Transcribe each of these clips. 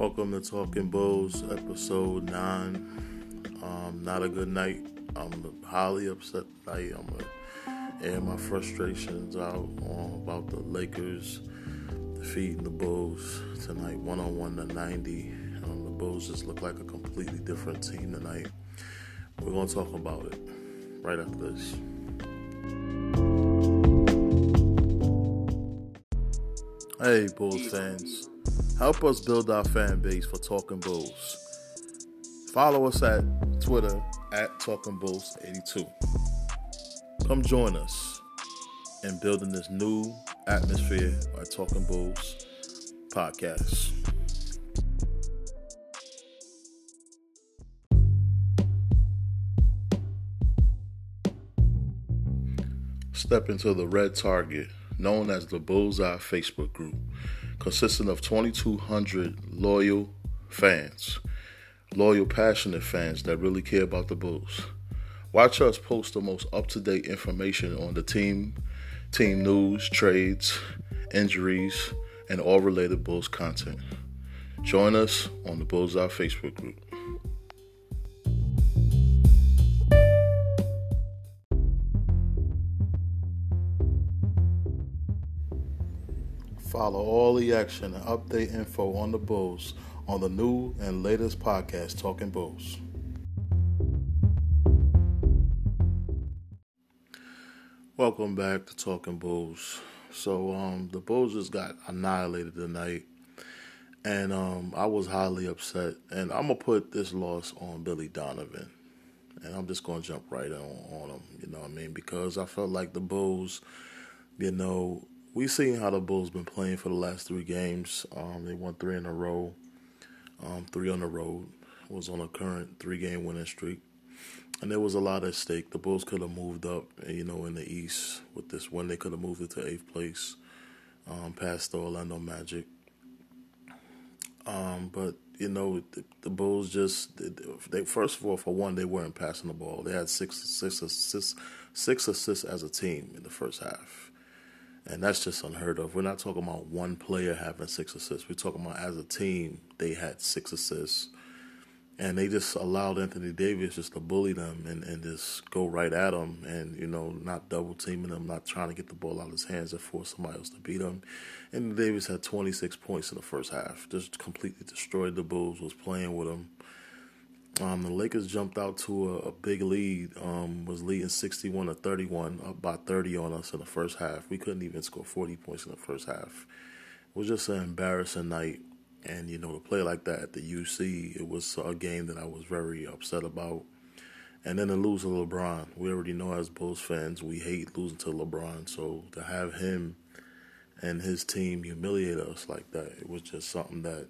Welcome to Talking Bulls, episode nine. Um, not a good night. I'm highly upset tonight. I'm gonna air my frustrations out about the Lakers defeating the Bulls tonight, one on one to 90. Um, the Bulls just look like a completely different team tonight. We're gonna talk about it right after this. Hey, Bulls fans. Help us build our fan base for Talking Bulls. Follow us at Twitter at Talking Bulls 82. Come join us in building this new atmosphere by Talking Bulls podcast. Step into the red target known as the Bullseye Facebook group, consisting of 2,200 loyal fans, loyal, passionate fans that really care about the Bulls. Watch us post the most up to date information on the team, team news, trades, injuries, and all related Bulls content. Join us on the Bullseye Facebook group. Follow all the action and update info on the Bulls on the new and latest podcast, Talking Bulls. Welcome back to Talking Bulls. So, um, the Bulls just got annihilated tonight, and um, I was highly upset. And I'm gonna put this loss on Billy Donovan, and I'm just gonna jump right on, on him. You know what I mean? Because I felt like the Bulls, you know, we've seen how the Bulls been playing for the last three games. Um, they won three in a row, um, three on the road. Was on a current three-game winning streak, and there was a lot at stake. The Bulls could have moved up, you know, in the East with this win. They could have moved it to eighth place, um, past the Orlando Magic. Um, but you know, the, the Bulls just they first of all, for one, they weren't passing the ball. They had six, six assists, six assists as a team in the first half. And that's just unheard of. We're not talking about one player having six assists. We're talking about as a team, they had six assists. And they just allowed Anthony Davis just to bully them and, and just go right at him and, you know, not double teaming them, not trying to get the ball out of his hands and force somebody else to beat him. And Davis had 26 points in the first half. Just completely destroyed the Bulls, was playing with them. Um, the Lakers jumped out to a, a big lead, um, was leading 61 to 31, up by 30 on us in the first half. We couldn't even score 40 points in the first half. It was just an embarrassing night. And, you know, to play like that at the UC, it was a game that I was very upset about. And then to lose to LeBron, we already know as Bulls fans, we hate losing to LeBron. So to have him and his team humiliate us like that, it was just something that,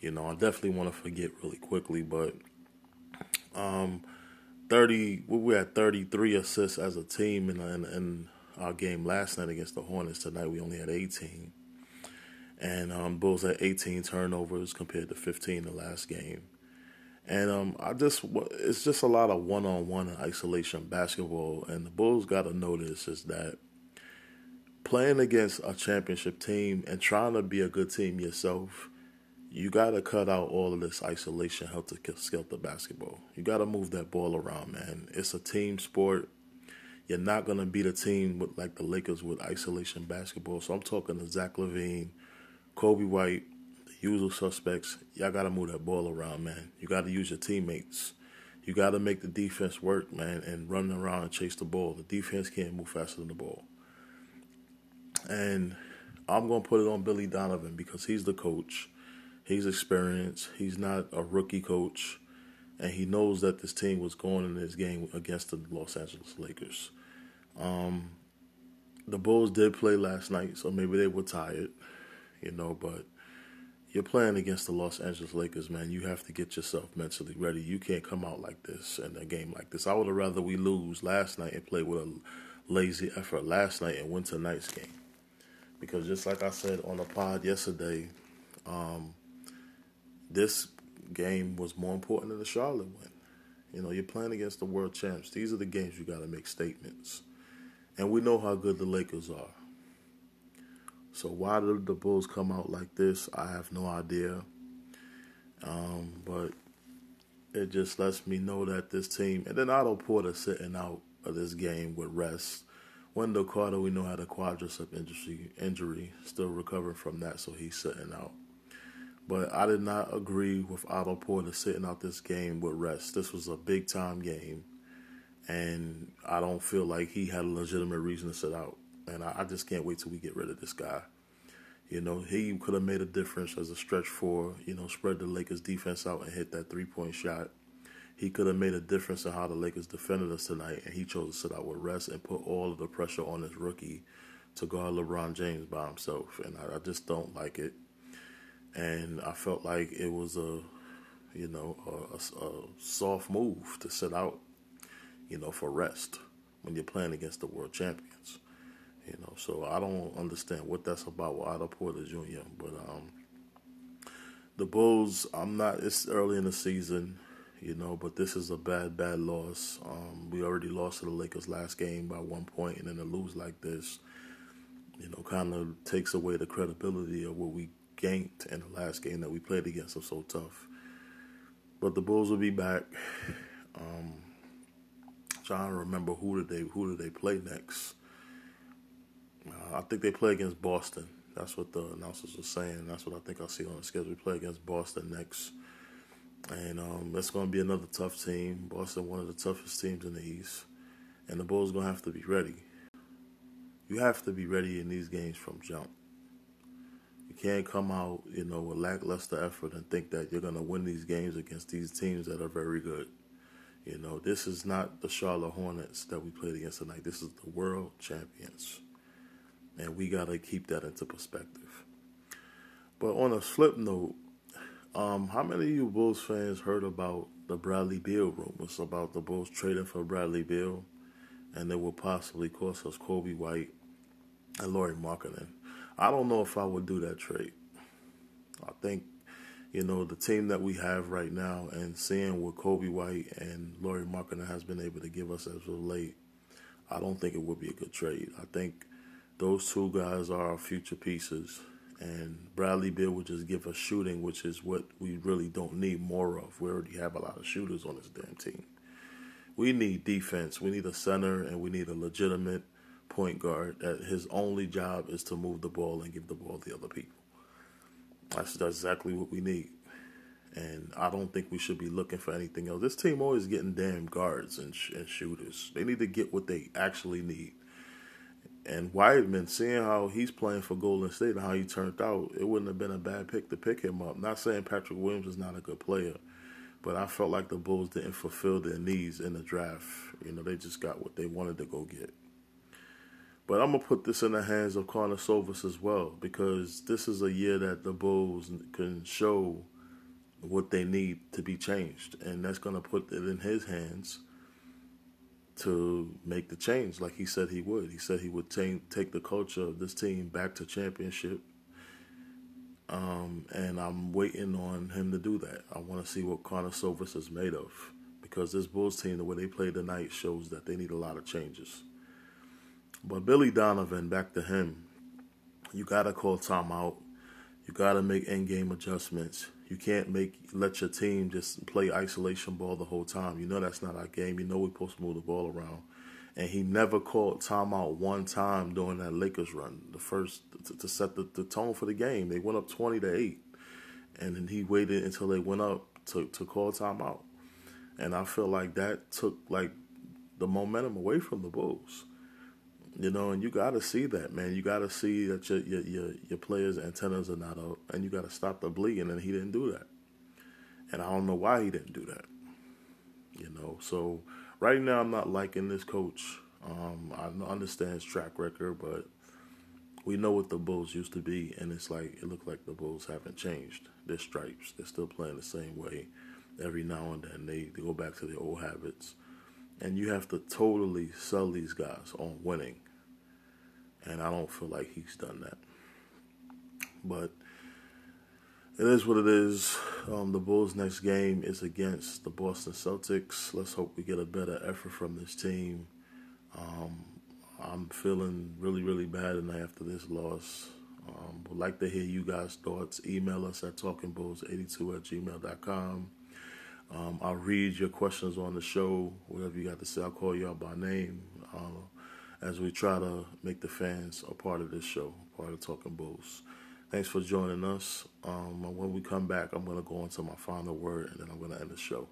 you know, I definitely want to forget really quickly. But um, thirty, we were at thirty three assists as a team in, in, in, our game last night against the Hornets. Tonight we only had eighteen, and um, Bulls had eighteen turnovers compared to fifteen the last game. And um, I just it's just a lot of one on one isolation basketball, and the Bulls got to notice is that playing against a championship team and trying to be a good team yourself you got to cut out all of this isolation, helter skelter basketball. You got to move that ball around, man. It's a team sport. You're not going to beat a team with like the Lakers with isolation basketball. So I'm talking to Zach LaVine, Coby White, the usual suspects. Y'all got to move that ball around, man. You got to use your teammates. You got to make the defense work, man, and run around and chase the ball. The defense can't move faster than the ball. And I'm going to put it on Billy Donovan because he's the coach. He's experienced. He's not a rookie coach, and he knows that this team was going in this game against the Los Angeles Lakers. Um, the Bulls did play last night, so maybe they were tired, you know. But you're playing against the Los Angeles Lakers, man. You have to get yourself mentally ready. You can't come out like this in a game like this. I would have rather we lose last night and play with a lazy effort last night and win tonight's game. Because just like I said on the pod yesterday, um, this game was more important than the Charlotte one. You know, you're playing against the world champs. These are the games you got to make statements. And we know how good the Lakers are. So why did the Bulls come out like this? I have no idea. Um, but it just lets me know that this team, and then Otto Porter sitting out of this game with rest. Wendell Carter, we know had a quadricep injury, injury, still recovering from that, so he's sitting out. But I did not agree with Otto Porter sitting out this game with rest. This was a big time game, and I don't feel like he had a legitimate reason to sit out. And I, I just can't wait till we get rid of this guy. You know, he could have made a difference as a stretch four, you know, spread the Lakers defense out and hit that three point shot. He could have made a difference in how the Lakers defended us tonight, and he chose to sit out with rest and put all of the pressure on his rookie to guard LeBron James by himself. And I, I just don't like it. And I felt like it was a, you know, a, a, a soft move to sit out, you know, for rest when you're playing against the world champions. You know, so I don't understand what that's about with Otto Porter Jr. But um, the Bulls, I'm not. It's early in the season, you know, but this is a bad, bad loss. Um, we already lost to the Lakers last game by one point, and then to lose like this, you know, kind of takes away the credibility of what we gained in the last game that we played against them so tough. But the Bulls will be back. Um, trying to remember who did they who did they play next. Uh, I think they play against Boston. That's what the announcers were saying. That's what I think I see on the schedule. We play against Boston next. And um, that's going to be another tough team. Boston, one of the toughest teams in the East. And the Bulls going to have to be ready. You have to be ready in these games from jump. Can't come out, you know, with lackluster effort and think that you're going to win these games against these teams that are very good. You know, this is not the Charlotte Hornets that we played against tonight. This is the world champions. And we got to keep that into perspective. But on a flip note, um, how many of you Bulls fans heard about the Bradley Beal rumors about the Bulls trading for Bradley Beal and it will possibly cost us Coby White and Lauri Markkanen? I don't know if I would do that trade. I think, you know, the team that we have right now and seeing what Coby White and Lauri Markkanen has been able to give us as of late, I don't think it would be a good trade. I think those two guys are our future pieces. And Bradley Beal would just give us shooting, which is what we really don't need more of. We already have a lot of shooters on this damn team. We need defense. We need a center, and we need a legitimate point guard that his only job is to move the ball and give the ball to other people. That's, that's exactly what we need. And I don't think we should be looking for anything else. This team always getting damn guards and, sh- and shooters. They need to get what they actually need. And Wiseman, seeing how he's playing for Golden State and how he turned out, it wouldn't have been a bad pick to pick him up. Not saying Patrick Williams is not a good player, but I felt like the Bulls didn't fulfill their needs in the draft. You know, they just got what they wanted to go get. But I'm gonna put this in the hands of Karnisovas as well because this is a year that the Bulls can show what they need to be changed, and that's gonna put it in his hands to make the change like he said he would. He said he would t- take the culture of this team back to championship. Um, and I'm waiting on him to do that. I want to see what Karnisovas is made of because this Bulls team, the way they play tonight, shows that they need a lot of changes. But Billy Donovan, back to him, you got to call timeout. You got to make end game adjustments. You can't make let your team just play isolation ball the whole time. You know that's not our game. You know we're supposed to move the ball around. And he never called timeout one time during that Lakers run, the first to, to set the, the, tone for the game. They went up twenty to eight, and then he waited until they went up to to call timeout. And I feel like that took like the momentum away from the Bulls. You know, and you got to see that, man. You got to see that your, your your your players' antennas are not up, and you got to stop the bleeding. And he didn't do that, and I don't know why he didn't do that. You know, so right now I'm not liking this coach. Um, I understand his track record, but we know what the Bulls used to be, and it's like it looked like the Bulls haven't changed. Their stripes, they're still playing the same way. Every now and then they, they go back to their old habits, and you have to totally sell these guys on winning and I don't feel like he's done that. But it is what it is. Um, the Bulls' next game is against the Boston Celtics. Let's hope we get a better effort from this team. Um, I'm feeling really, really bad tonight after this loss. Um, would like to hear you guys' thoughts. Email us at talkingbulls82 at gmail.com. Um, I'll read your questions on the show, whatever you got to say. I'll call you out by name uh, as we try to make the fans a part of this show, part of Talking Bulls. Thanks for joining us. Um, when we come back, I'm going to go into my final word and then I'm going to end the show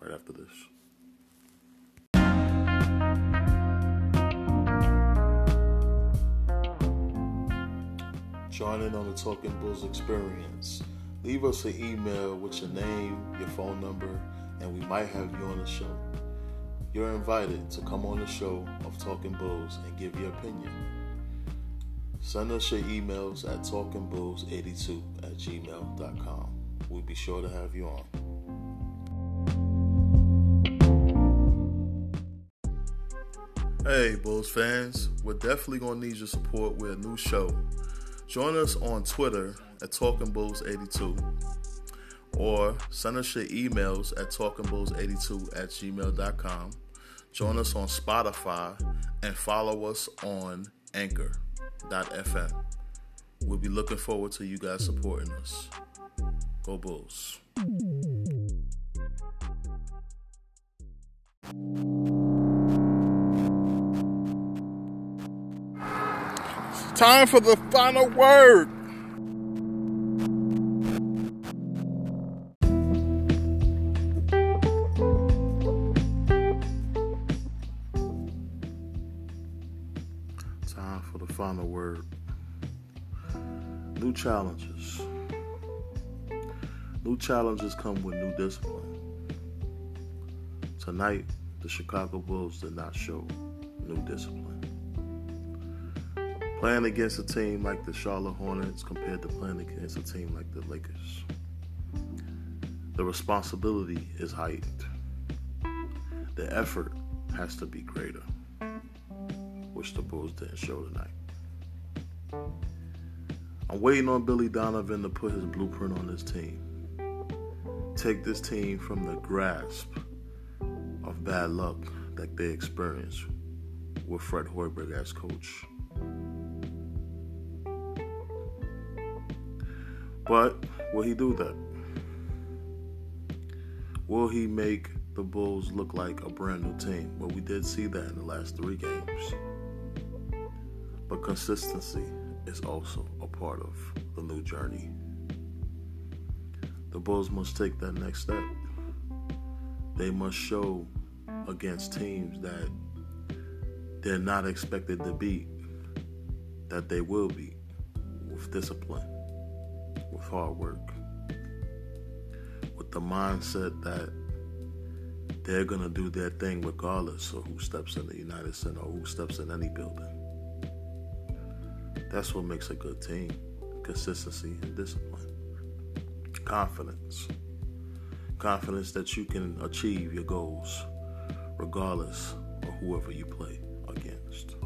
right after this. Joining on the Talking Bulls experience. Leave us an email with your name, your phone number, and we might have you on the show. You're invited to come on the show of Talking Bulls and give your opinion. Send us your emails at talkingbulls82 at gmail.com. We'll be sure to have you on. Hey, Bulls fans, we're definitely going to need your support with a new show. Join us on Twitter at TalkingBulls82 or send us your emails at talkingbulls82 at gmail.com. Join us on Spotify and follow us on Anchor.fm. We'll be looking forward to you guys supporting us. Go Bulls. Time for the final word. Challenges. New challenges come with new discipline. Tonight, the Chicago Bulls did not show new discipline. Playing against a team like the Charlotte Hornets compared to playing against a team like the Lakers. The responsibility is heightened. The effort has to be greater, which the Bulls didn't show tonight. I'm waiting on Billy Donovan to put his blueprint on this team. Take this team from the grasp of bad luck that they experienced with Fred Hoiberg as coach But will he do that? Will he make the Bulls look like a brand new team? Well, we did see that in the last three games. But consistency is also a part of the new journey. The Bulls must take that next step. They must show against teams that they're not expected to beat, that they will beat with discipline with hard work, with the mindset that they're going to do their thing regardless of who steps in the United Center or who steps in any building. That's what makes a good team consistency and discipline, confidence. Confidence that you can achieve your goals regardless of whoever you play against.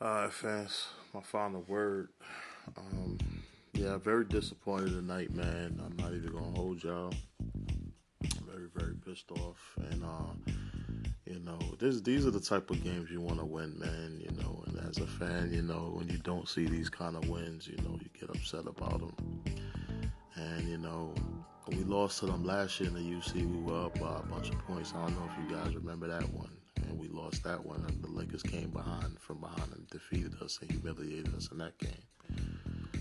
All right, fans. My final word. Um, yeah, very disappointed tonight, man. I'm not even gonna hold y'all. Very, very pissed off, and uh, you know, this these are the type of games you want to win, man. You know, and as a fan, you know, when you don't see these kind of wins, you know, you get upset about them. And you know, we lost to them last year in the UC. We were up by a bunch of points. I don't know if you guys remember that one and we lost that one. And the Lakers came behind from behind and defeated us and humiliated us in that game.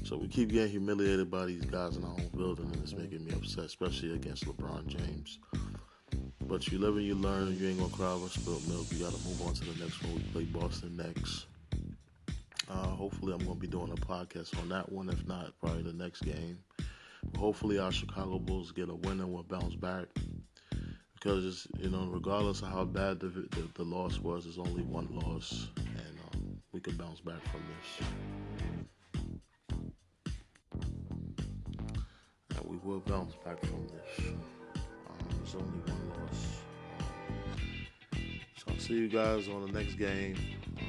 So we keep getting humiliated by these guys in our own building, and it's making me upset, especially against LeBron James. But you live and you learn. You ain't gonna cry over spilled milk. You gotta move on to the next one. We play Boston next. Uh, hopefully, I'm gonna be doing a podcast on that one. If not, probably the next game. Hopefully, our Chicago Bulls get a win and we'll bounce back because you know, regardless of how bad the, the, the loss was, it's only one loss, and um, we can bounce back from this. And we will bounce back from this. It's only one loss. So I'll see you guys on the next game.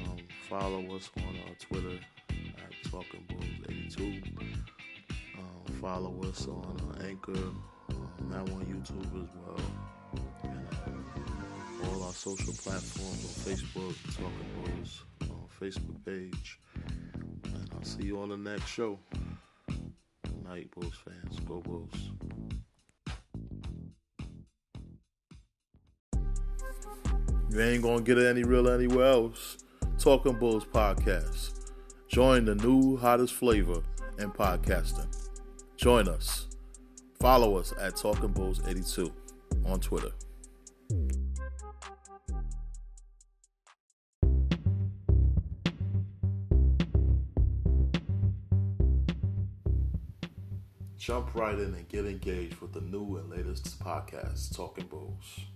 Um, follow us on uh, Twitter at Talking Bulls 82. Um, follow us on uh, Anchor. Um, now on YouTube as well and all our social platforms on Facebook, Talking Bulls on Facebook page. And I'll see you on the next show. Night, Bulls fans. Go Bulls. You ain't gonna get it any real anywhere else. Talking Bulls podcast. Join the new hottest flavor in podcasting. Join us. Follow us at Talking Bulls 82 on Twitter. Jump right in and get engaged with the new and latest podcast, Talking Bulls.